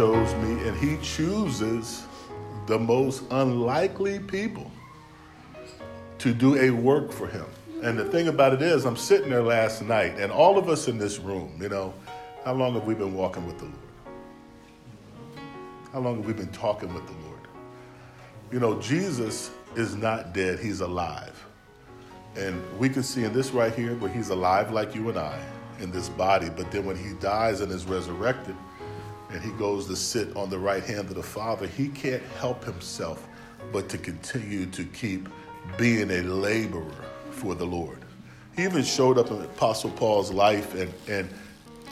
chose me, and He chooses the most unlikely people to do a work for Him. And the thing about it is, I'm sitting there last night, and all of us in this room, you know, how long have we been walking with the Lord? How long have we been talking with the Lord? You know, Jesus is not dead, He's alive. And we can see in this right here where He's alive like you and I in this body, but then when He dies and is resurrected, and he goes to sit on the right hand of the Father, he can't help himself but to continue to keep being a laborer for the Lord. He even showed up in Apostle Paul's life, and, and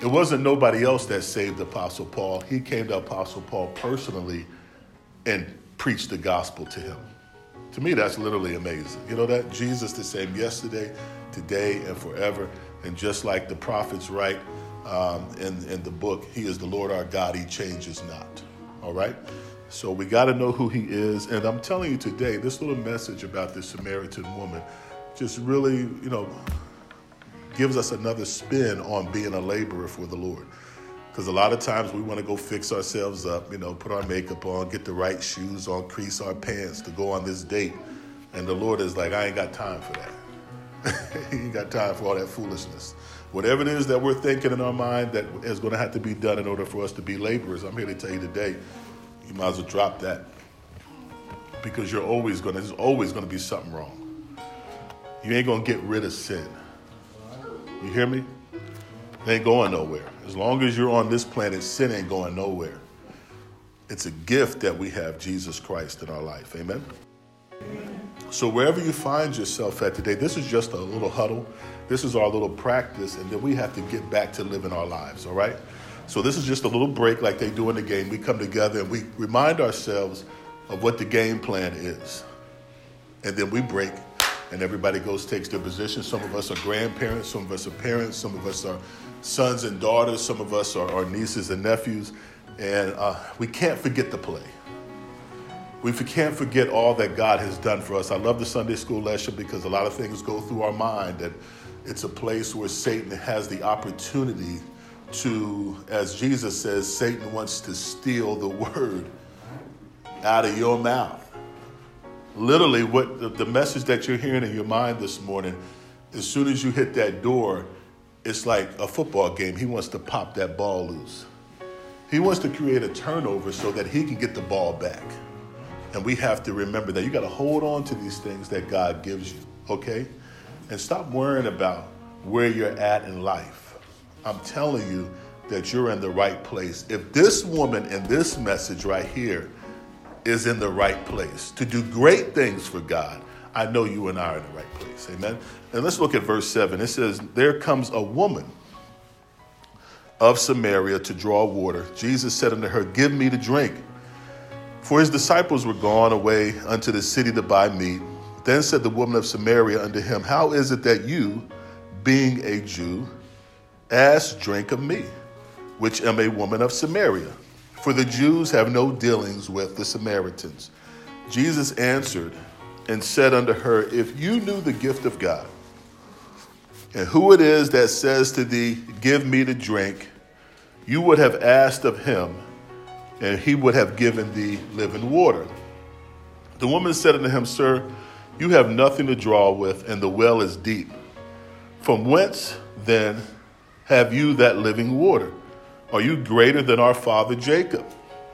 it wasn't nobody else that saved Apostle Paul. He came to Apostle Paul personally and preached the gospel to him. To me, that's literally amazing. You know that? Jesus the same yesterday, today, and forever. And just like the prophets write, um, in, in the book, He is the Lord our God, He changes not. All right? So we got to know who He is. And I'm telling you today, this little message about this Samaritan woman just really, you know, gives us another spin on being a laborer for the Lord. Because a lot of times we want to go fix ourselves up, you know, put our makeup on, get the right shoes on, crease our pants to go on this date. And the Lord is like, I ain't got time for that. he ain't got time for all that foolishness. Whatever it is that we're thinking in our mind that is going to have to be done in order for us to be laborers, I'm here to tell you today, you might as well drop that. Because you're always going to, there's always going to be something wrong. You ain't going to get rid of sin. You hear me? It ain't going nowhere. As long as you're on this planet, sin ain't going nowhere. It's a gift that we have Jesus Christ in our life. Amen? So, wherever you find yourself at today, this is just a little huddle. This is our little practice, and then we have to get back to living our lives, all right? So, this is just a little break like they do in the game. We come together and we remind ourselves of what the game plan is. And then we break, and everybody goes, takes their position. Some of us are grandparents, some of us are parents, some of us are sons and daughters, some of us are, nieces and nephews. And uh, we can't forget the play. We can't forget all that God has done for us. I love the Sunday school lesson because a lot of things go through our mind that it's a place where Satan has the opportunity to, as Jesus says, Satan wants to steal the word out of your mouth. Literally, what the, the message that you're hearing in your mind this morning, as soon as you hit that door, it's like a football game. He wants to pop that ball loose. He wants to create a turnover so that he can get the ball back. And we have to remember that you got to hold on to these things that God gives you, okay? And stop worrying about where you're at in life. I'm telling you that you're in the right place. If this woman in this message right here is in the right place to do great things for God, I know you and I are in the right place. Amen. And let's look at verse 7. It says, There comes a woman of Samaria to draw water. Jesus said unto her, Give me to drink. For his disciples were gone away unto the city to buy meat. Then said the woman of Samaria unto him, How is it that you, being a Jew, ask drink of me, which am a woman of Samaria? For the Jews have no dealings with the Samaritans. Jesus answered and said unto her, If you knew the gift of God, and who it is that says to thee, Give me to drink, you would have asked of him and he would have given thee living water. The woman said unto him, Sir, you have nothing to draw with, and the well is deep. From whence then have you that living water? Are you greater than our father Jacob,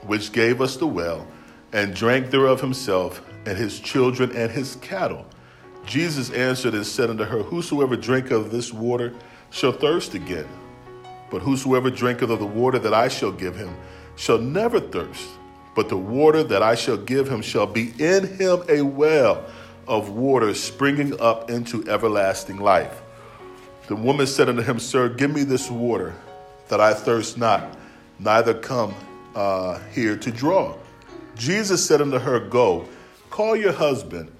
which gave us the well, and drank thereof himself, and his children, and his cattle? Jesus answered and said unto her, Whosoever drinketh of this water shall thirst again. But whosoever drinketh of the water that I shall give him shall never thirst, but the water that I shall give him shall be in him a well of water springing up into everlasting life. The woman said unto him, Sir, give me this water that I thirst not, neither come uh, here to draw. Jesus said unto her, Go, call your husband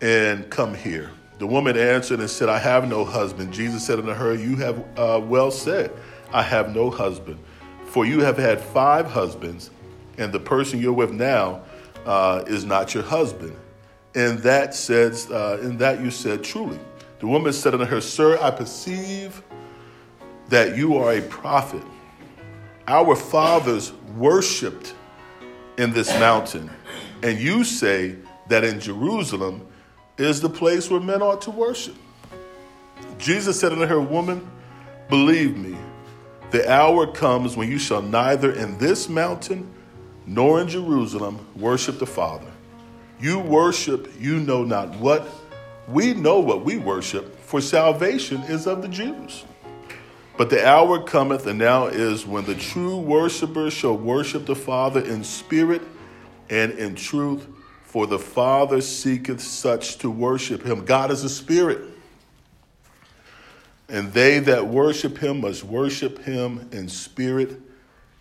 and come here. The woman answered and said, I have no husband. Jesus said unto her, You have uh, well said, I have no husband. For you have had five husbands, and the person you're with now uh, is not your husband. And that says, uh, in that you said truly. The woman said unto her, Sir, I perceive that you are a prophet. Our fathers worshiped in this mountain, and you say that in Jerusalem is the place where men ought to worship. Jesus said unto her, Woman, believe me, the hour comes when you shall neither in this mountain nor in Jerusalem worship the Father. You worship, you know not what. We know what we worship, for salvation is of the Jews. But the hour cometh, and now is when the true worshippers shall worship the Father in spirit and in truth, for the Father seeketh such to worship him. God is a spirit. And they that worship him must worship him in spirit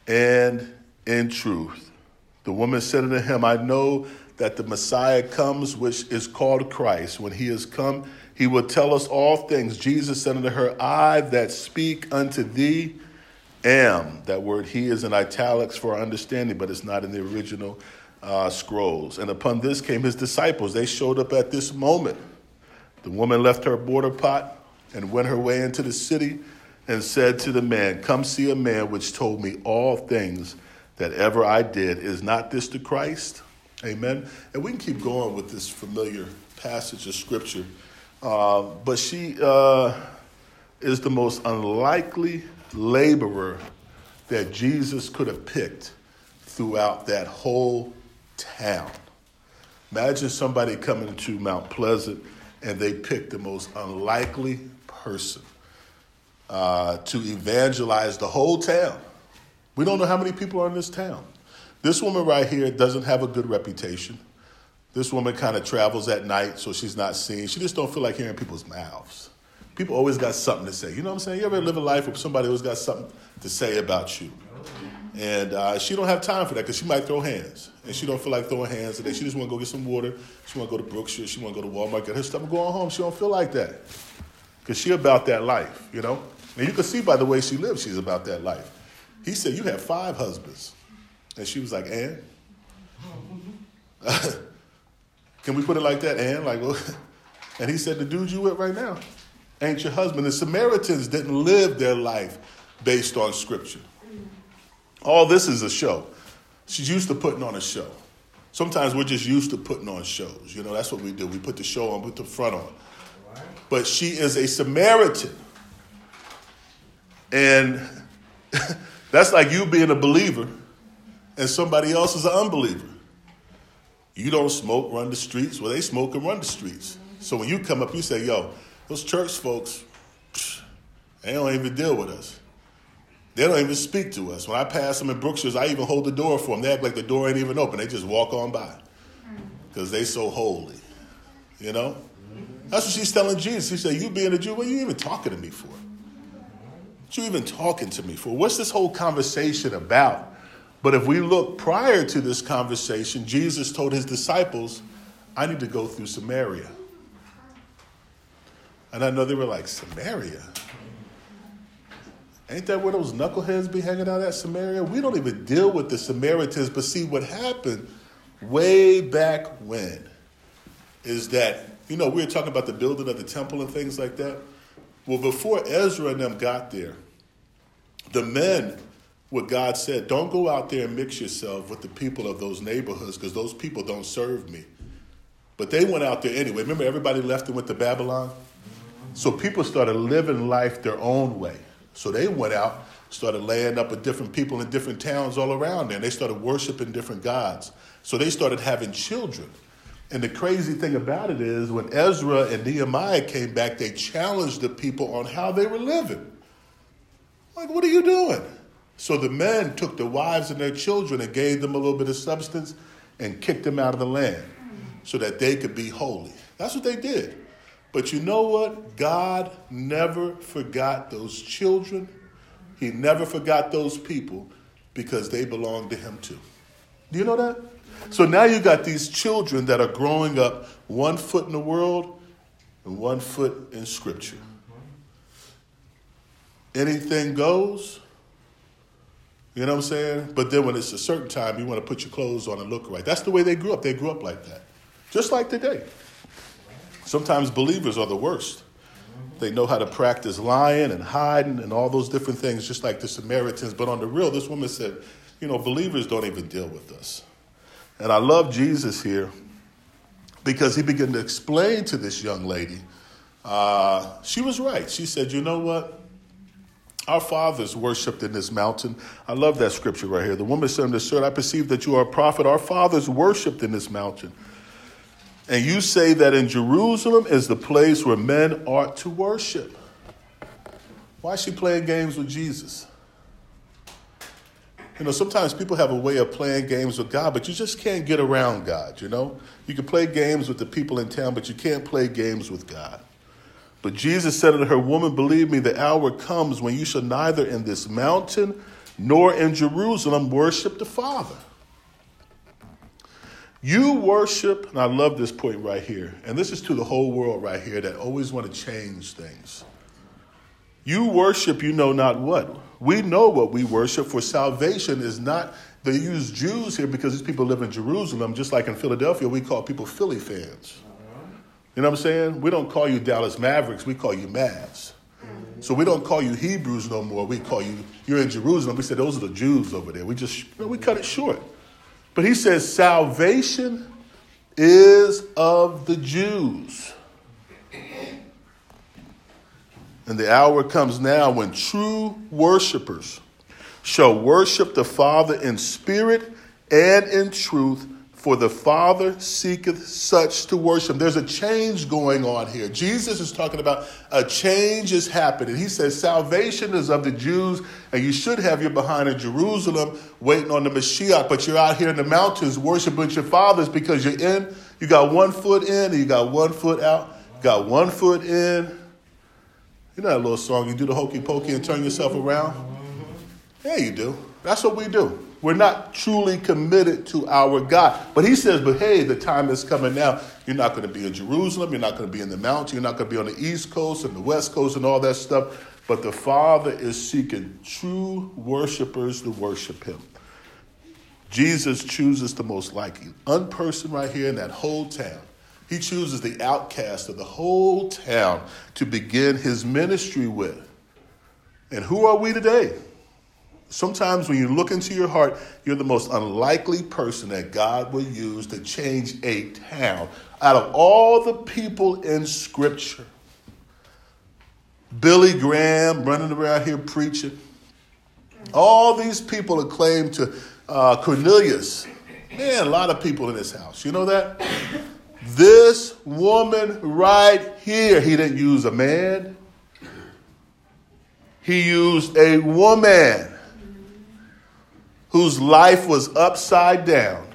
and in truth. The woman said unto him, I know that the Messiah comes, which is called Christ. When he is come, he will tell us all things. Jesus said unto her, I that speak unto thee am. That word he is in italics for our understanding, but it's not in the original uh, scrolls. And upon this came his disciples. They showed up at this moment. The woman left her border pot and went her way into the city and said to the man, Come see a man which told me all things that ever I did. Is not this the Christ? Amen. And we can keep going with this familiar passage of scripture. Uh, but she uh, is the most unlikely laborer that Jesus could have picked throughout that whole town. Imagine somebody coming to Mount Pleasant and they picked the most unlikely person uh, to evangelize the whole town. We don't know how many people are in this town. This woman right here doesn't have a good reputation. This woman kind of travels at night, so she's not seen. She just don't feel like hearing people's mouths. People always got something to say. You know what I'm saying? You ever live a life where somebody always got something to say about you? And uh, she don't have time for that because she might throw hands, and she don't feel like throwing hands today. She just want to go get some water. She want to go to Brookshire. She want to go to Walmart, get her stuff, and go on home. She don't feel like that because she about that life, you know. And you can see by the way she lives, she's about that life. He said, "You have five husbands," and she was like, "And." Can we put it like that, and like, well, and he said, "The dude you with right now ain't your husband." The Samaritans didn't live their life based on Scripture. All this is a show. She's used to putting on a show. Sometimes we're just used to putting on shows. You know, that's what we do. We put the show on, put the front on but she is a Samaritan. And that's like you being a believer and somebody else is an unbeliever. You don't smoke, run the streets. Well, they smoke and run the streets. So when you come up, you say, yo, those church folks, they don't even deal with us. They don't even speak to us. When I pass them in Brookshire's, I even hold the door for them. They act like the door ain't even open. They just walk on by because they so holy, you know? That's what she's telling Jesus. She said, You being a Jew, what are you even talking to me for? What you even talking to me for? What's this whole conversation about? But if we look prior to this conversation, Jesus told his disciples, I need to go through Samaria. And I know they were like, Samaria? Ain't that where those knuckleheads be hanging out at Samaria? We don't even deal with the Samaritans, but see what happened way back when is that you know, we were talking about the building of the temple and things like that. Well, before Ezra and them got there, the men, what God said, don't go out there and mix yourself with the people of those neighborhoods because those people don't serve me. But they went out there anyway. Remember, everybody left and went to Babylon? So people started living life their own way. So they went out, started laying up with different people in different towns all around there, and they started worshiping different gods. So they started having children. And the crazy thing about it is, when Ezra and Nehemiah came back, they challenged the people on how they were living. Like, what are you doing? So the men took the wives and their children and gave them a little bit of substance and kicked them out of the land so that they could be holy. That's what they did. But you know what? God never forgot those children. He never forgot those people because they belonged to Him too. Do you know that? So now you got these children that are growing up one foot in the world and one foot in Scripture. Anything goes. You know what I'm saying? But then when it's a certain time, you want to put your clothes on and look right. That's the way they grew up. They grew up like that. Just like today. Sometimes believers are the worst. They know how to practice lying and hiding and all those different things, just like the Samaritans. But on the real, this woman said, you know, believers don't even deal with us. And I love Jesus here because he began to explain to this young lady. Uh, she was right. She said, you know what? Our fathers worshipped in this mountain. I love that scripture right here. The woman said unto Sir, I perceive that you are a prophet. Our fathers worshipped in this mountain. And you say that in Jerusalem is the place where men ought to worship. Why is she playing games with Jesus? You know, sometimes people have a way of playing games with God, but you just can't get around God, you know? You can play games with the people in town, but you can't play games with God. But Jesus said unto her, Woman, believe me, the hour comes when you shall neither in this mountain nor in Jerusalem worship the Father. You worship, and I love this point right here, and this is to the whole world right here that always want to change things. You worship, you know not what. We know what we worship, for salvation is not, they use Jews here because these people live in Jerusalem, just like in Philadelphia, we call people Philly fans. You know what I'm saying? We don't call you Dallas Mavericks, we call you Mavs. So we don't call you Hebrews no more. We call you, you're in Jerusalem. We said, those are the Jews over there. We just, you know, we cut it short. But he says, salvation is of the Jews. And the hour comes now when true worshipers shall worship the Father in spirit and in truth for the Father seeketh such to worship. There's a change going on here. Jesus is talking about a change is happening. He says salvation is of the Jews, and you should have your behind in Jerusalem waiting on the Mashiach, but you're out here in the mountains worshiping your fathers because you're in, you got one foot in and you got one foot out. You got one foot in. You know that little song, you do the hokey pokey and turn yourself around? Yeah, you do. That's what we do. We're not truly committed to our God. But he says, but hey, the time is coming now. You're not going to be in Jerusalem. You're not going to be in the mountains. You're not going to be on the East Coast and the West Coast and all that stuff. But the Father is seeking true worshipers to worship him. Jesus chooses the most likely unperson right here in that whole town. He chooses the outcast of the whole town to begin his ministry with. And who are we today? Sometimes when you look into your heart, you're the most unlikely person that God will use to change a town. Out of all the people in Scripture, Billy Graham running around here preaching, all these people acclaimed to uh, Cornelius. Man, a lot of people in this house. You know that? This woman right here, he didn't use a man, he used a woman whose life was upside down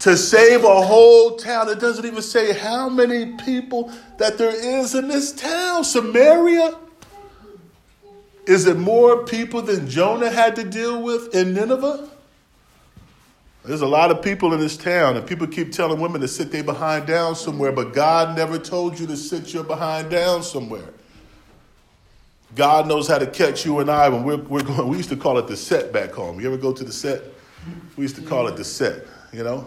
to save a whole town. It doesn't even say how many people that there is in this town. Samaria. Is it more people than Jonah had to deal with in Nineveh? There's a lot of people in this town, and people keep telling women to sit their behind down somewhere, but God never told you to sit your behind down somewhere. God knows how to catch you and I when we're, we're going. We used to call it the set back home. You ever go to the set? We used to call it the set, you know?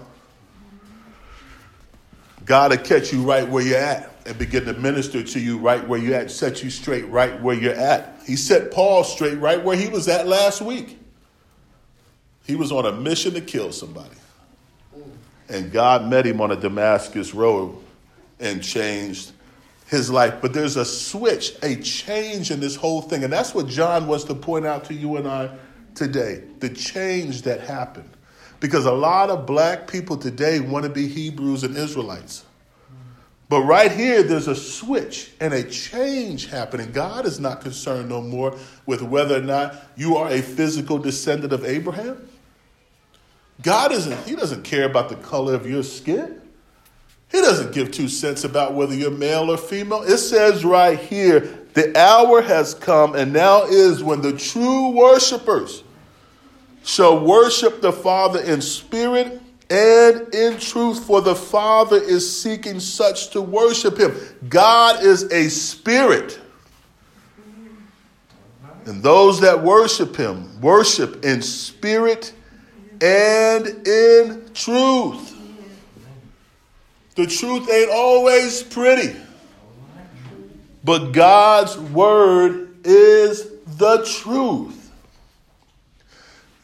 God will catch you right where you're at and begin to minister to you right where you're at, set you straight right where you're at. He set Paul straight right where he was at last week. He was on a mission to kill somebody. And God met him on a Damascus road and changed his life. But there's a switch, a change in this whole thing. And that's what John wants to point out to you and I today the change that happened. Because a lot of black people today want to be Hebrews and Israelites. But right here, there's a switch and a change happening. God is not concerned no more with whether or not you are a physical descendant of Abraham. God isn't, He doesn't care about the color of your skin. He doesn't give two cents about whether you're male or female. It says right here, the hour has come, and now is when the true worshipers shall worship the Father in spirit and in truth, for the Father is seeking such to worship him. God is a spirit. And those that worship him worship in spirit and in truth. The truth ain't always pretty. but God's word is the truth.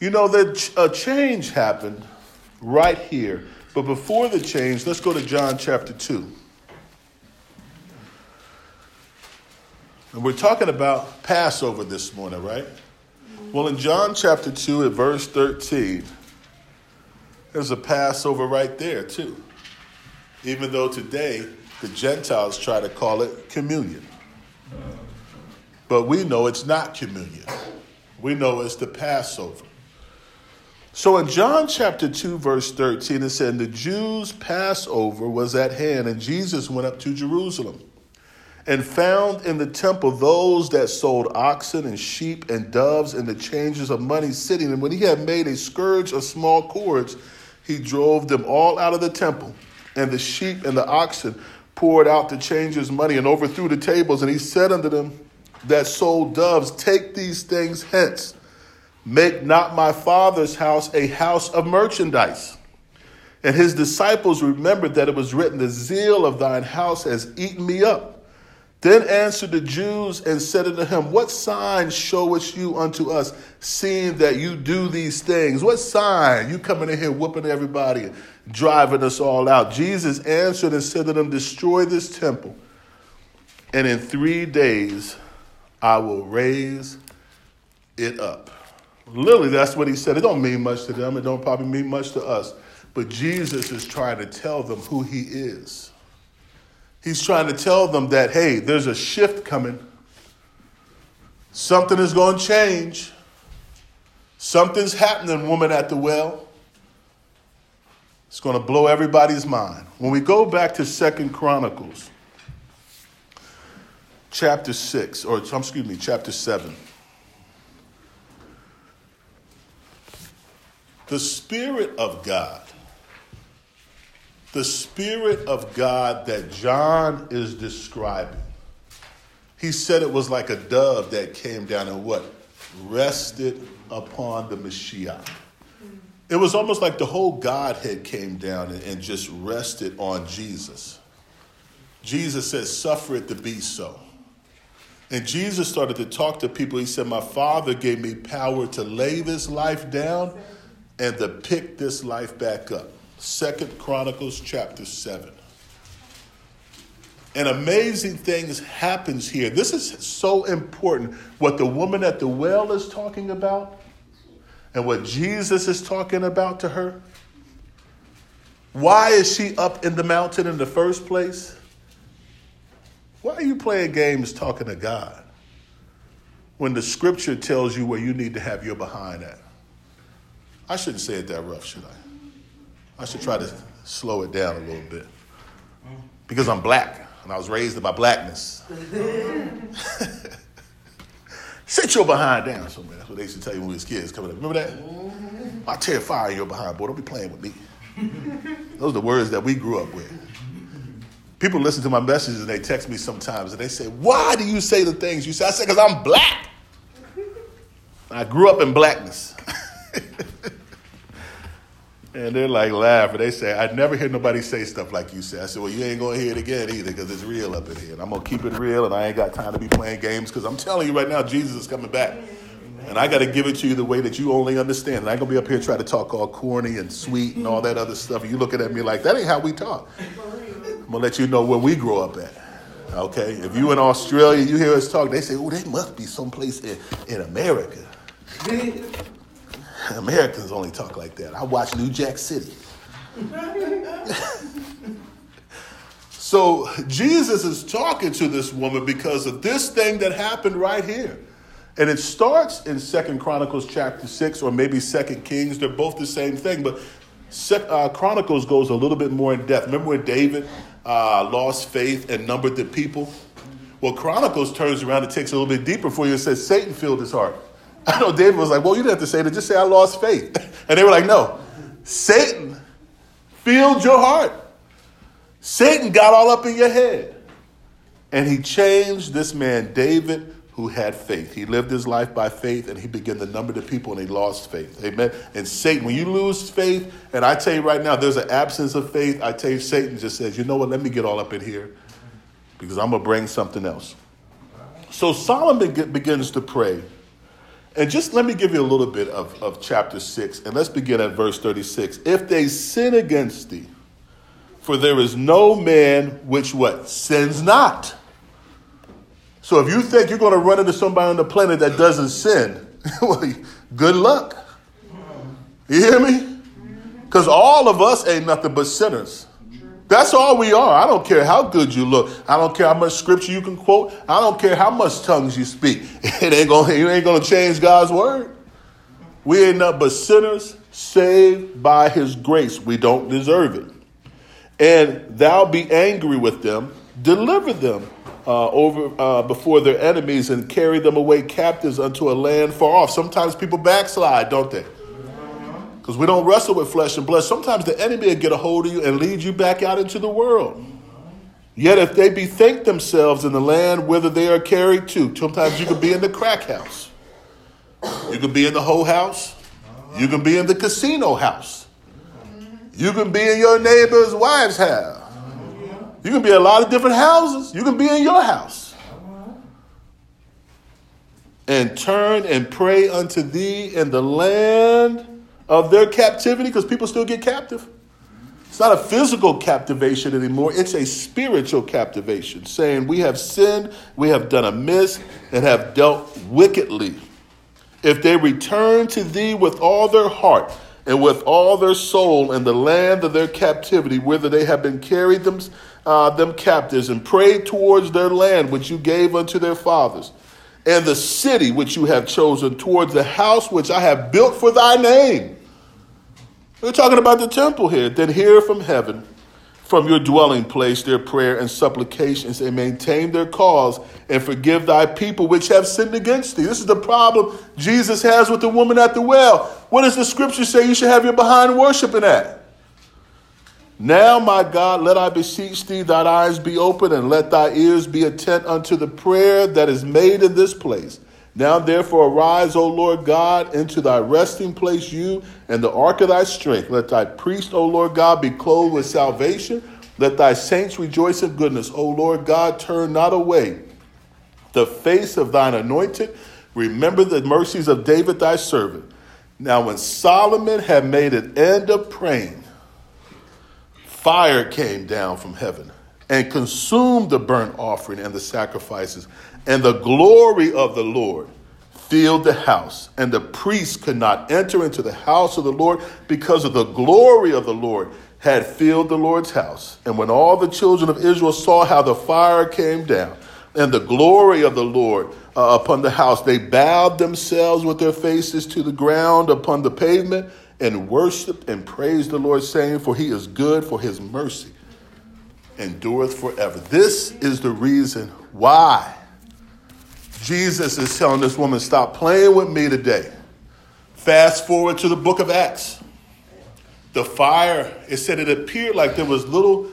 You know that a change happened right here. But before the change, let's go to John chapter 2. And we're talking about Passover this morning, right? Well, in John chapter 2, at verse 13, there's a Passover right there, too. Even though today the Gentiles try to call it communion. But we know it's not communion, we know it's the Passover. So in John chapter 2, verse 13, it said, The Jews' Passover was at hand, and Jesus went up to Jerusalem and found in the temple those that sold oxen and sheep and doves and the changes of money sitting. And when he had made a scourge of small cords, he drove them all out of the temple. And the sheep and the oxen poured out the changers' money and overthrew the tables. And he said unto them that sold doves, Take these things hence Make not my father's house a house of merchandise. And his disciples remembered that it was written, The zeal of thine house has eaten me up. Then answered the Jews and said unto him, What sign showest you unto us, seeing that you do these things? What sign? You coming in here whooping everybody, driving us all out. Jesus answered and said to them, Destroy this temple, and in three days I will raise it up. Literally, that's what he said. It don't mean much to them. It don't probably mean much to us. But Jesus is trying to tell them who he is. He's trying to tell them that, hey, there's a shift coming. Something is going to change. Something's happening, woman at the well. It's going to blow everybody's mind. When we go back to Second Chronicles, chapter 6, or excuse me, chapter 7. The Spirit of God, the Spirit of God that John is describing, he said it was like a dove that came down and what? Rested upon the Messiah. It was almost like the whole Godhead came down and, just rested on Jesus. Jesus said, Suffer it to be so. And Jesus started to talk to people. He said, My Father gave me power to lay this life down and to pick this life back up. Second Chronicles chapter 7. And amazing things happens here. This is so important. What the woman at the well is talking about and what Jesus is talking about to her. Why is she up in the mountain in the first place? Why are you playing games talking to God when the scripture tells you where you need to have your behind at? I shouldn't say it that rough, should I? I should try to slow it down a little bit. Because I'm black and I was raised in my blackness. Sit your behind down somewhere. That's what they used to tell you when we was kids coming up. Remember that? I'll tear fire in your behind, boy. Don't be playing with me. Those are the words that we grew up with. People listen to my messages and they text me sometimes and they say, Why do you say the things you say? I say, Because I'm black. I grew up in blackness. and they're like laughing. They say, I never hear nobody say stuff like you say. I said, Well, you ain't going to hear it again either because it's real up in here. And I'm going to keep it real and I ain't got time to be playing games because I'm telling you right now, Jesus is coming back. And I got to give it to you the way that you only understand. And I ain't going to be up here trying to talk all corny and sweet and all that other stuff. And you looking at me like, that ain't how we talk. I'm going to let you know where we grow up at. Okay? If you in Australia, you hear us talk, they say, oh, they must be someplace in, in America. Americans only talk like that. I watch New Jack City. so Jesus is talking to this woman because of this thing that happened right here. And it starts in Second Chronicles chapter 6 or maybe Second Kings. They're both the same thing, but uh, Chronicles goes a little bit more in depth. Remember when David uh, lost faith and numbered the people? Well, Chronicles turns around and takes a little bit deeper for you and says Satan filled his heart. I know David was like, well, you didn't have to say that. Just say I lost faith. And they were like, no, Satan filled your heart. Satan got all up in your head. And he changed this man, David, who had faith. He lived his life by faith and he began to number the people and he lost faith. Amen. And Satan, when you lose faith, and I tell you right now, there's an absence of faith, I tell you, Satan just says, you know what, let me get all up in here because I'm going to bring something else. So Solomon begins to pray. And just let me give you a little bit of, of chapter 6, and let's begin at verse 36. If they sin against thee, for there is no man which what? Sins not. So if you think you're going to run into somebody on the planet that doesn't sin, good luck. You hear me? Because all of us ain't nothing but sinners. That's all we are. I don't care how good you look. I don't care how much scripture you can quote. I don't care how much tongues you speak. It ain't gonna, you ain't gonna change God's word. We ain't nothing but sinners saved by his grace. We don't deserve it. And thou be angry with them, deliver them uh, over uh, before their enemies, and carry them away captives unto a land far off. Sometimes people backslide, don't they? Because we don't wrestle with flesh and blood. Sometimes the enemy will get a hold of you and lead you back out into the world. Yet if they bethink themselves in the land whither they are carried to, sometimes you could be in the crack house. You can be in the whole house. You can be in the casino house. You can be in your neighbor's wife's house. You can be in a lot of different houses. You can be in your house. And turn and pray unto thee in the land of their captivity, because people still get captive. It's not a physical captivation anymore, it's a spiritual captivation, saying, We have sinned, we have done amiss, and have dealt wickedly. If they return to thee with all their heart and with all their soul in the land of their captivity, whither they have been carried them, uh, them captives, and prayed towards their land which you gave unto their fathers, and the city which you have chosen, towards the house which I have built for thy name. We're talking about the temple here. Then hear from heaven, from your dwelling place, their prayer and supplications, and maintain their cause, and forgive thy people which have sinned against thee. This is the problem Jesus has with the woman at the well. What does the scripture say you should have your behind worshiping at? Now, my God, let I beseech thee, thine eyes be open, and let thy ears be attent unto the prayer that is made in this place. Now, therefore, arise, O Lord God, into thy resting place, you and the ark of thy strength. Let thy priest, O Lord God, be clothed with salvation. Let thy saints rejoice in goodness. O Lord God, turn not away the face of thine anointed. Remember the mercies of David thy servant. Now, when Solomon had made an end of praying, fire came down from heaven and consumed the burnt offering and the sacrifices, and the glory of the Lord filled the house. And the priests could not enter into the house of the Lord because of the glory of the Lord had filled the Lord's house. And when all the children of Israel saw how the fire came down and the glory of the Lord uh, upon the house, they bowed themselves with their faces to the ground upon the pavement and worshiped and praised the Lord, saying, For he is good, for his mercy endureth forever. This is the reason why Jesus is telling this woman, Stop playing with me today. Fast forward to the book of Acts. The fire, it said it appeared like there was little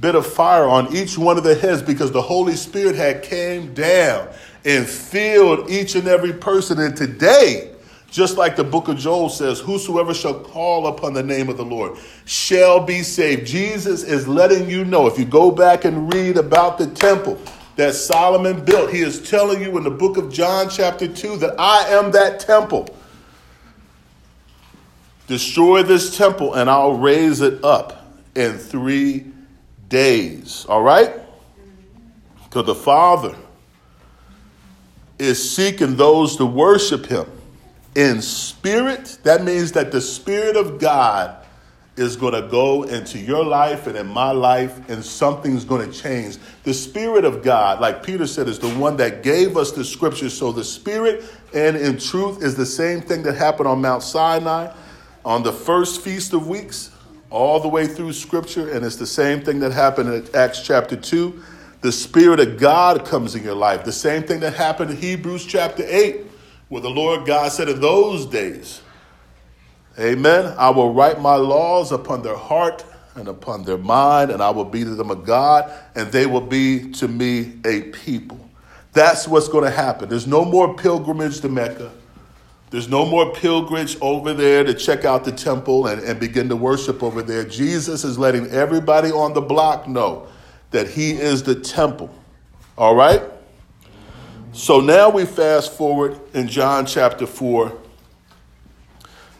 bit of fire on each one of the heads because the Holy Spirit had came down and filled each and every person. And today, just like the book of Joel says, Whosoever shall call upon the name of the Lord shall be saved. Jesus is letting you know, if you go back and read about the temple that Solomon built, he is telling you in the book of John, chapter 2, that I am that temple. Destroy this temple and I'll raise it up in three days. All right? Because the Father is seeking those to worship him in spirit, that means that the Spirit of God is going to go into your life and in my life, and something's going to change. The Spirit of God, like Peter said, is the one that gave us the scriptures. So the Spirit and in truth is the same thing that happened on Mount Sinai on the first Feast of Weeks, all the way through scripture, and it's the same thing that happened in Acts chapter 2. The Spirit of God comes in your life. The same thing that happened in Hebrews chapter 8 where the Lord God said in those days, Amen, I will write my laws upon their heart and upon their mind, and I will be to them a God, and they will be to me a people. That's what's going to happen. There's no more pilgrimage to Mecca. There's no more pilgrimage over there to check out the temple and, and begin to worship over there. Jesus is letting everybody on the block know that he is the temple. All right? So now we fast forward in John chapter 4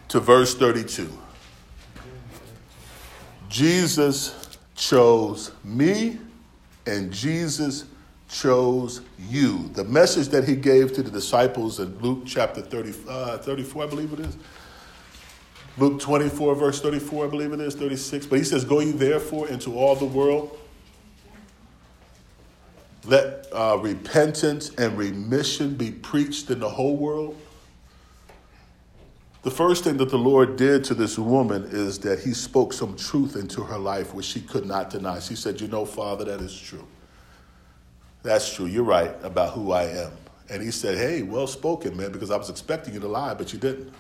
to verse 32. Jesus chose me and Jesus chose you. The message that he gave to the disciples in Luke chapter 30, uh, 34, I believe it is. Luke 24, verse 34, I believe it is, 36. But he says, Go ye therefore into all the world. Let uh, repentance and remission be preached in the whole world. The first thing that the Lord did to this woman is that he spoke some truth into her life which she could not deny. She said, You know, Father, that is true. That's true. You're right about who I am. And he said, Hey, well spoken, man, because I was expecting you to lie, but you didn't.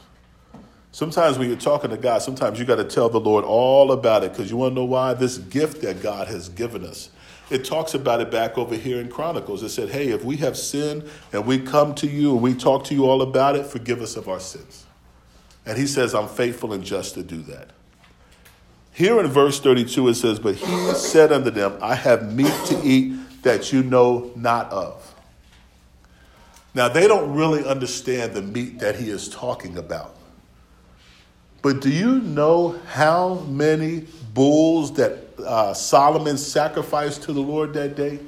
Sometimes when you're talking to God, sometimes you got to tell the Lord all about it because you want to know why? This gift that God has given us. It talks about it back over here in Chronicles. It said, Hey, if we have sinned and we come to you and we talk to you all about it, forgive us of our sins. And he says, I'm faithful and just to do that. Here in verse 32, it says, But he said unto them, I have meat to eat that you know not of. Now, they don't really understand the meat that he is talking about. But do you know how many bulls that uh, Solomon sacrificed to the Lord that day?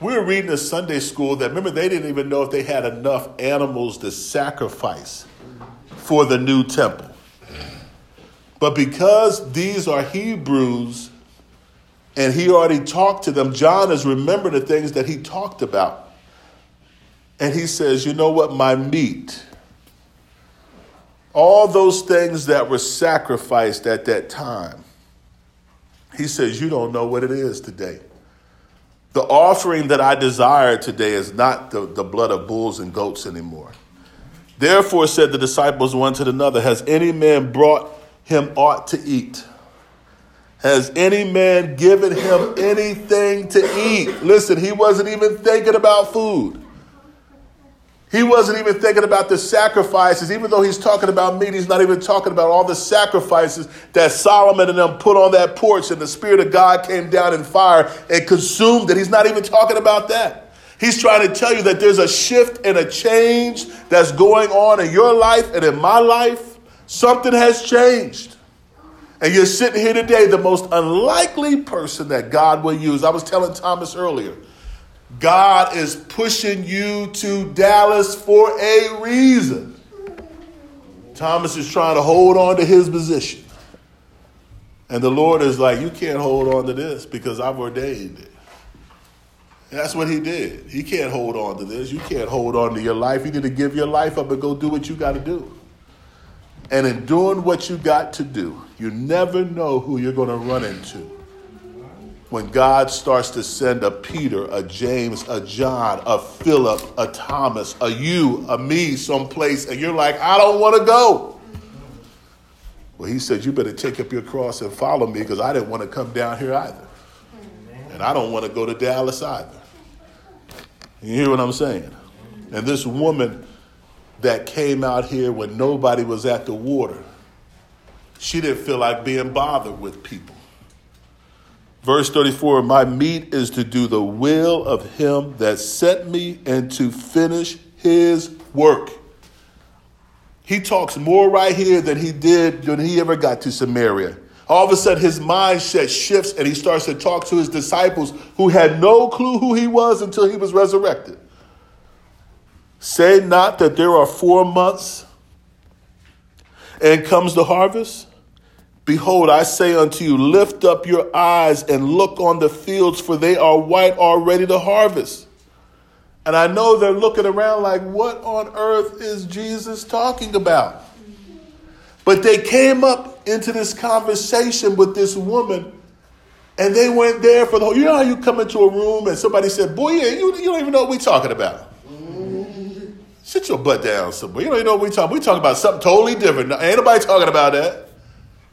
We were reading a Sunday school that, remember, they didn't even know if they had enough animals to sacrifice for the new temple. But because these are Hebrews and he already talked to them, John is remembering the things that he talked about. And he says, You know what? My meat, all those things that were sacrificed at that time, he says, You don't know what it is today. The offering that I desire today is not the, the blood of bulls and goats anymore. Therefore said the disciples one to another, Has any man brought him aught to eat? Has any man given him anything to eat? Listen, he wasn't even thinking about food. He wasn't even thinking about the sacrifices. Even though he's talking about meat, he's not even talking about all the sacrifices that Solomon and them put on that porch, and the Spirit of God came down in fire and consumed it. He's not even talking about that. He's trying to tell you that there's a shift and a change that's going on in your life and in my life. Something has changed. And you're sitting here today, the most unlikely person that God will use. I was telling Thomas earlier, God is pushing you to Dallas for a reason. Thomas is trying to hold on to his position. And the Lord is like, You can't hold on to this because I've ordained it. That's what he did. He can't hold on to this. You can't hold on to your life. You need to give your life up and go do what you got to do. And in doing what you got to do, you never know who you're going to run into. When God starts to send a Peter, a James, a John, a Philip, a Thomas, a you, a me someplace, and you're like, I don't want to go. Well, he said, You better take up your cross and follow me because I didn't want to come down here either. And I don't want to go to Dallas either. You hear what I'm saying? And this woman that came out here when nobody was at the water, she didn't feel like being bothered with people. Verse 34 My meat is to do the will of him that sent me and to finish his work. He talks more right here than he did when he ever got to Samaria. All of a sudden, his mindset shifts and he starts to talk to his disciples who had no clue who he was until he was resurrected. Say not that there are four months and comes the harvest. Behold, I say unto you, lift up your eyes and look on the fields, for they are white already to harvest. And I know they're looking around like, what on earth is Jesus talking about? But they came up into this conversation with this woman, and they went there for the whole. You know how you come into a room and somebody said, Boy, yeah, you, you don't even know what we're talking about. Sit your butt down somewhere. You don't even know what we talking. We talking about something totally different. Ain't nobody talking about that.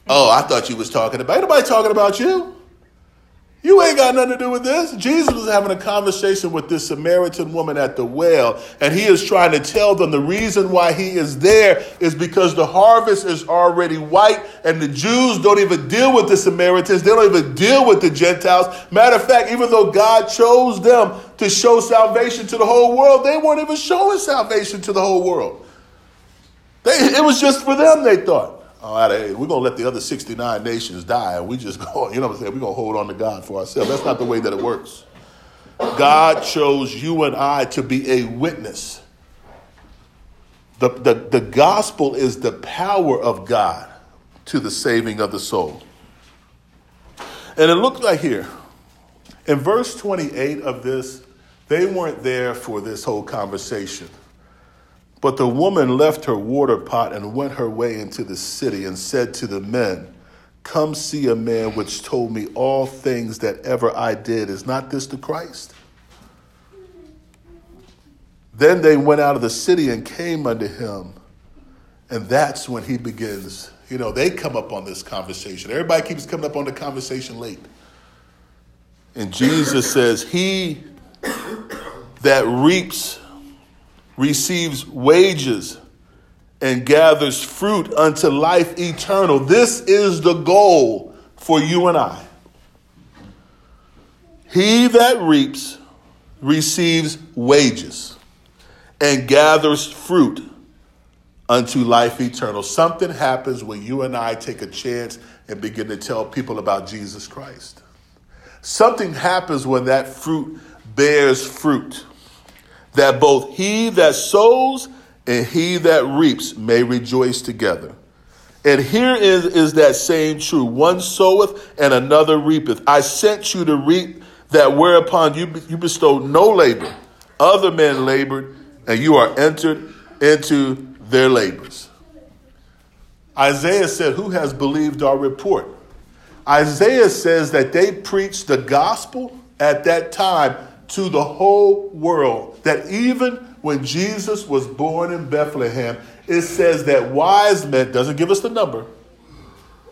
Oh, I thought you was talking about. Ain't nobody talking about you. You ain't got nothing to do with this. Jesus was having a conversation with this Samaritan woman at the well, and he is trying to tell them the reason why he is there is because the harvest is already white, and the Jews don't even deal with the Samaritans. They don't even deal with the Gentiles. Matter of fact, even though God chose them to show salvation to the whole world, they weren't even showing salvation to the whole world. They, it was just for them, they thought oh, we're going to let the other 69 nations die, and we just go, you know what I'm saying? We're going to hold on to God for ourselves. That's not the way that it works. God chose you and I to be a witness. The, the, the gospel is the power of God to the saving of the soul. And it looks like here, in verse 28 of this, they weren't there for this whole conversation. But the woman left her water pot and went her way into the city and said to the men, Come see a man which told me all things that ever I did. Is not this the Christ? Then they went out of the city and came unto him. And that's when he begins. You know, they come up on this conversation. Everybody keeps coming up on the conversation late. And Jesus says, He that reaps receives wages and gathers fruit unto life eternal. This is the goal for you and I. He that reaps receives wages and gathers fruit unto life eternal. Something happens when you and I take a chance and begin to tell people about Jesus Christ. Something happens when that fruit bears fruit that both he that sows and he that reaps may rejoice together. And here is, is that saying true one soweth and another reapeth. I sent you to reap that whereupon you, you bestowed no labor. Other men labored, and you are entered into their labors. Isaiah said, Who has believed our report? Isaiah says that they preached the gospel at that time to the whole world that even when Jesus was born in Bethlehem, it says that wise men, doesn't give us the number,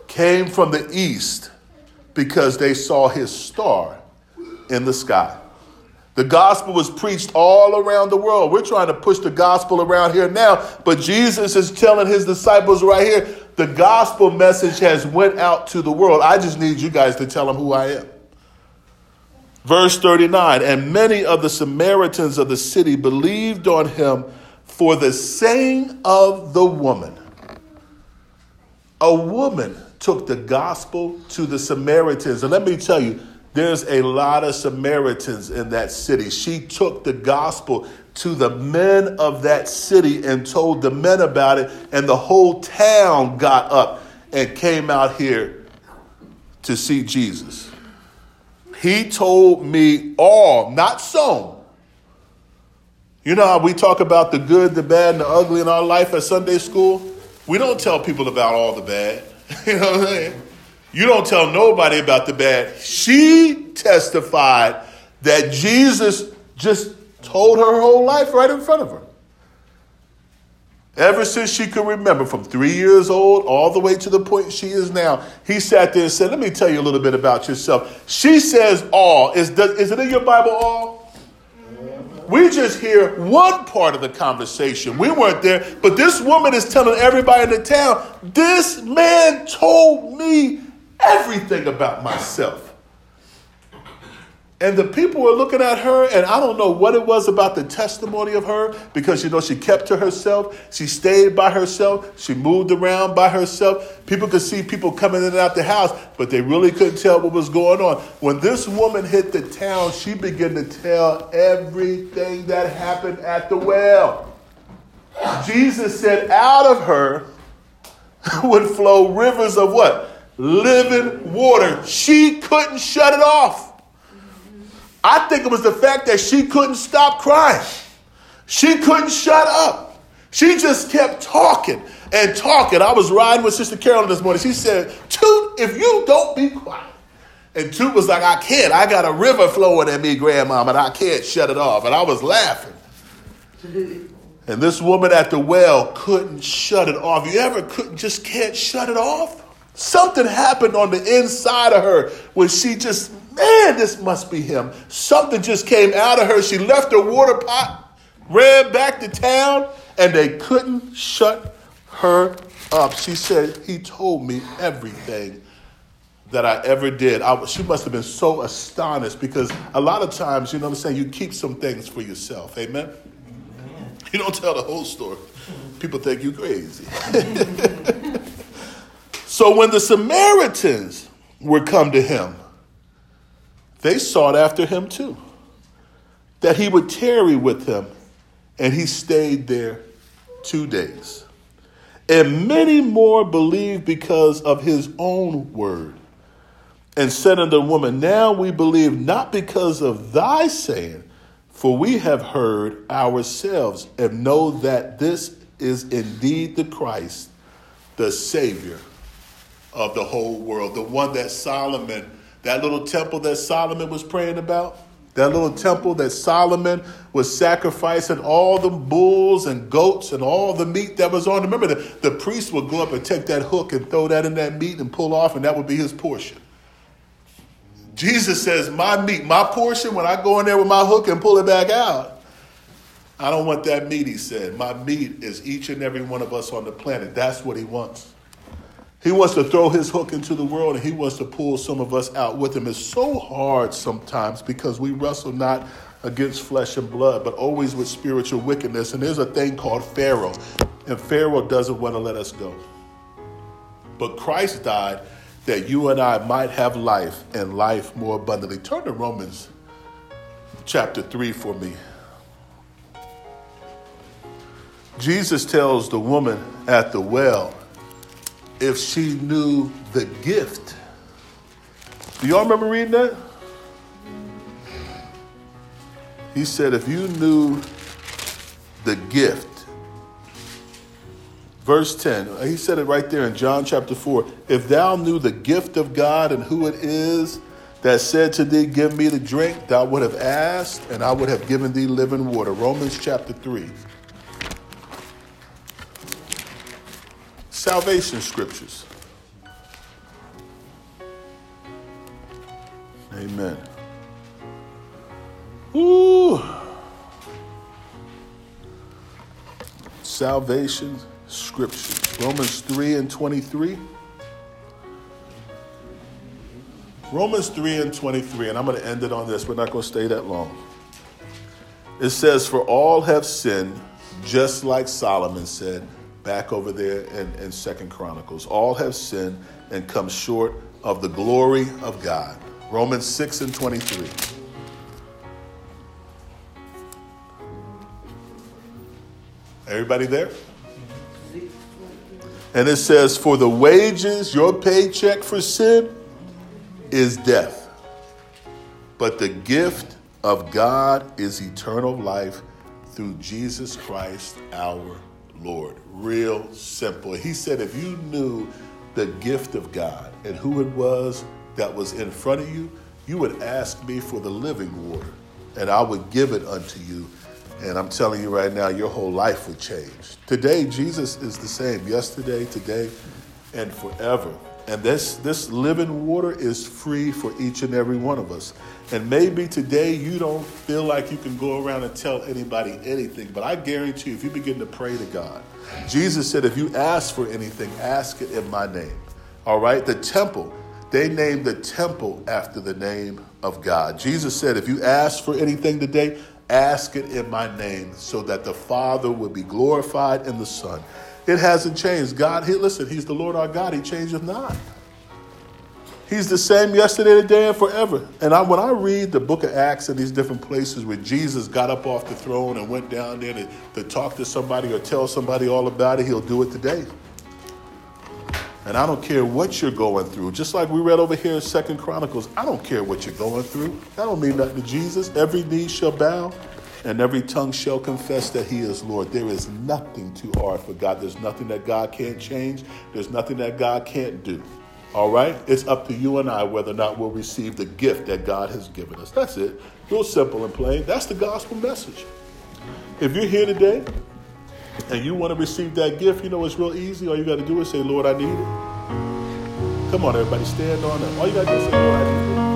came from the east because they saw his star in the sky. The gospel was preached all around the world. We're trying to push the gospel around here now, but Jesus is telling his disciples right here, the gospel message has went out to the world. I just need you guys to tell them who I am. Verse 39 And many of the Samaritans of the city believed on him for the saying of the woman. A woman took the gospel to the Samaritans. And let me tell you, there's a lot of Samaritans in that city. She took the gospel to the men of that city and told the men about it, and the whole town got up and came out here to see Jesus. He told me all, not some. You know how we talk about the good, the bad, and the ugly in our life at Sunday school? We don't tell people about all the bad. you know what I'm saying? You don't tell nobody about the bad. She testified that Jesus just told her whole life right in front of her. Ever since she could remember, from three years old all the way to the point she is now, he sat there and said, Let me tell you a little bit about yourself. She says all. Is, is it in your Bible all? We just hear one part of the conversation. We weren't there, but this woman is telling everybody in the town, This man told me everything about myself. And the people were looking at her, and I don't know what it was about the testimony of her because, you know, she kept to herself. She stayed by herself. She moved around by herself. People could see people coming in and out the house, but they really couldn't tell what was going on. When this woman hit the town, she began to tell everything that happened at the well. Jesus said, out of her would flow rivers of what? Living water. She couldn't shut it off. I think it was the fact that she couldn't stop crying. She couldn't shut up. She just kept talking and talking. I was riding with Sister Carolyn this morning. She said, Toot, if you don't be quiet. And Toot was like, I can't. I got a river flowing at me, Grandmama, and I can't shut it off. And I was laughing. And this woman at the well couldn't shut it off. You ever could, just can't shut it off? Something happened on the inside of her when she just, man, this must be him. Something just came out of her. She left her water pot, ran back to town, and they couldn't shut her up. She said, He told me everything that I ever did. I, she must have been so astonished because a lot of times, you know what I'm saying, you keep some things for yourself. Amen? You don't tell the whole story. People think you crazy. so when the Samaritans were come to him, they sought after him too, that he would tarry with them, and he stayed there two days. And many more believed because of his own word. And said unto the woman, Now we believe not because of thy saying, for we have heard ourselves and know that this is indeed the Christ, the Savior of the whole world. The one that Solomon, that little temple that Solomon was praying about, that little temple that Solomon was sacrificing all the bulls and goats and all the meat that was on. Remember, the, the priest would go up and take that hook and throw that in that meat and pull off, and that would be his portion. Jesus says, My meat, my portion, when I go in there with my hook and pull it back out, I don't want that meat, he said. My meat is each and every one of us on the planet. That's what he wants. He wants to throw his hook into the world and he wants to pull some of us out with him. It's so hard sometimes because we wrestle not against flesh and blood, but always with spiritual wickedness. And there's a thing called Pharaoh, and Pharaoh doesn't want to let us go. But Christ died that you and I might have life and life more abundantly. Turn to Romans chapter 3 for me. Jesus tells the woman at the well, if she knew the gift. Do y'all remember reading that? He said, if you knew the gift. Verse 10, he said it right there in John chapter 4. If thou knew the gift of God and who it is that said to thee, Give me the drink, thou would have asked, and I would have given thee living water. Romans chapter 3. Salvation scriptures. Amen. Ooh. Salvation scriptures. Romans 3 and 23. Romans 3 and 23, and I'm going to end it on this. We're not going to stay that long. It says, For all have sinned, just like Solomon said back over there in, in Second Chronicles. All have sinned and come short of the glory of God. Romans 6 and 23. Everybody there? And it says, For the wages, your paycheck for sin is death. But the gift of God is eternal life through Jesus Christ our Lord. Real simple. He said, if you knew the gift of God and who it was that was in front of you, you would ask me for the living water, and I would give it unto you. And I'm telling you right now, your whole life would change. Today, Jesus is the same yesterday, today, and forever. And this, this living water is free for each and every one of us. And maybe today you don't feel like you can go around and tell anybody anything, but I guarantee you, if you begin to pray to God, Jesus said, if you ask for anything, ask it in my name. All right? The temple, they named the temple after the name of God. Jesus said, if you ask for anything today, ask it in my name so that the Father will be glorified in the Son. It hasn't changed. God, he, listen, He's the Lord our God. He changeth not. He's the same yesterday, today, and forever. And I, when I read the book of Acts and these different places where Jesus got up off the throne and went down there to, to talk to somebody or tell somebody all about it, he'll do it today. And I don't care what you're going through. Just like we read over here in Second Chronicles, I don't care what you're going through. That don't mean nothing to Jesus. Every knee shall bow and every tongue shall confess that he is Lord. There is nothing too hard for God. There's nothing that God can't change. There's nothing that God can't do. All right? It's up to you and I whether or not we'll receive the gift that God has given us. That's it. Real simple and plain. That's the gospel message. If you're here today and you want to receive that gift, you know it's real easy. All you got to do is say, Lord, I need it. Come on, everybody, stand on it. All you got to do is say, Lord, I need you.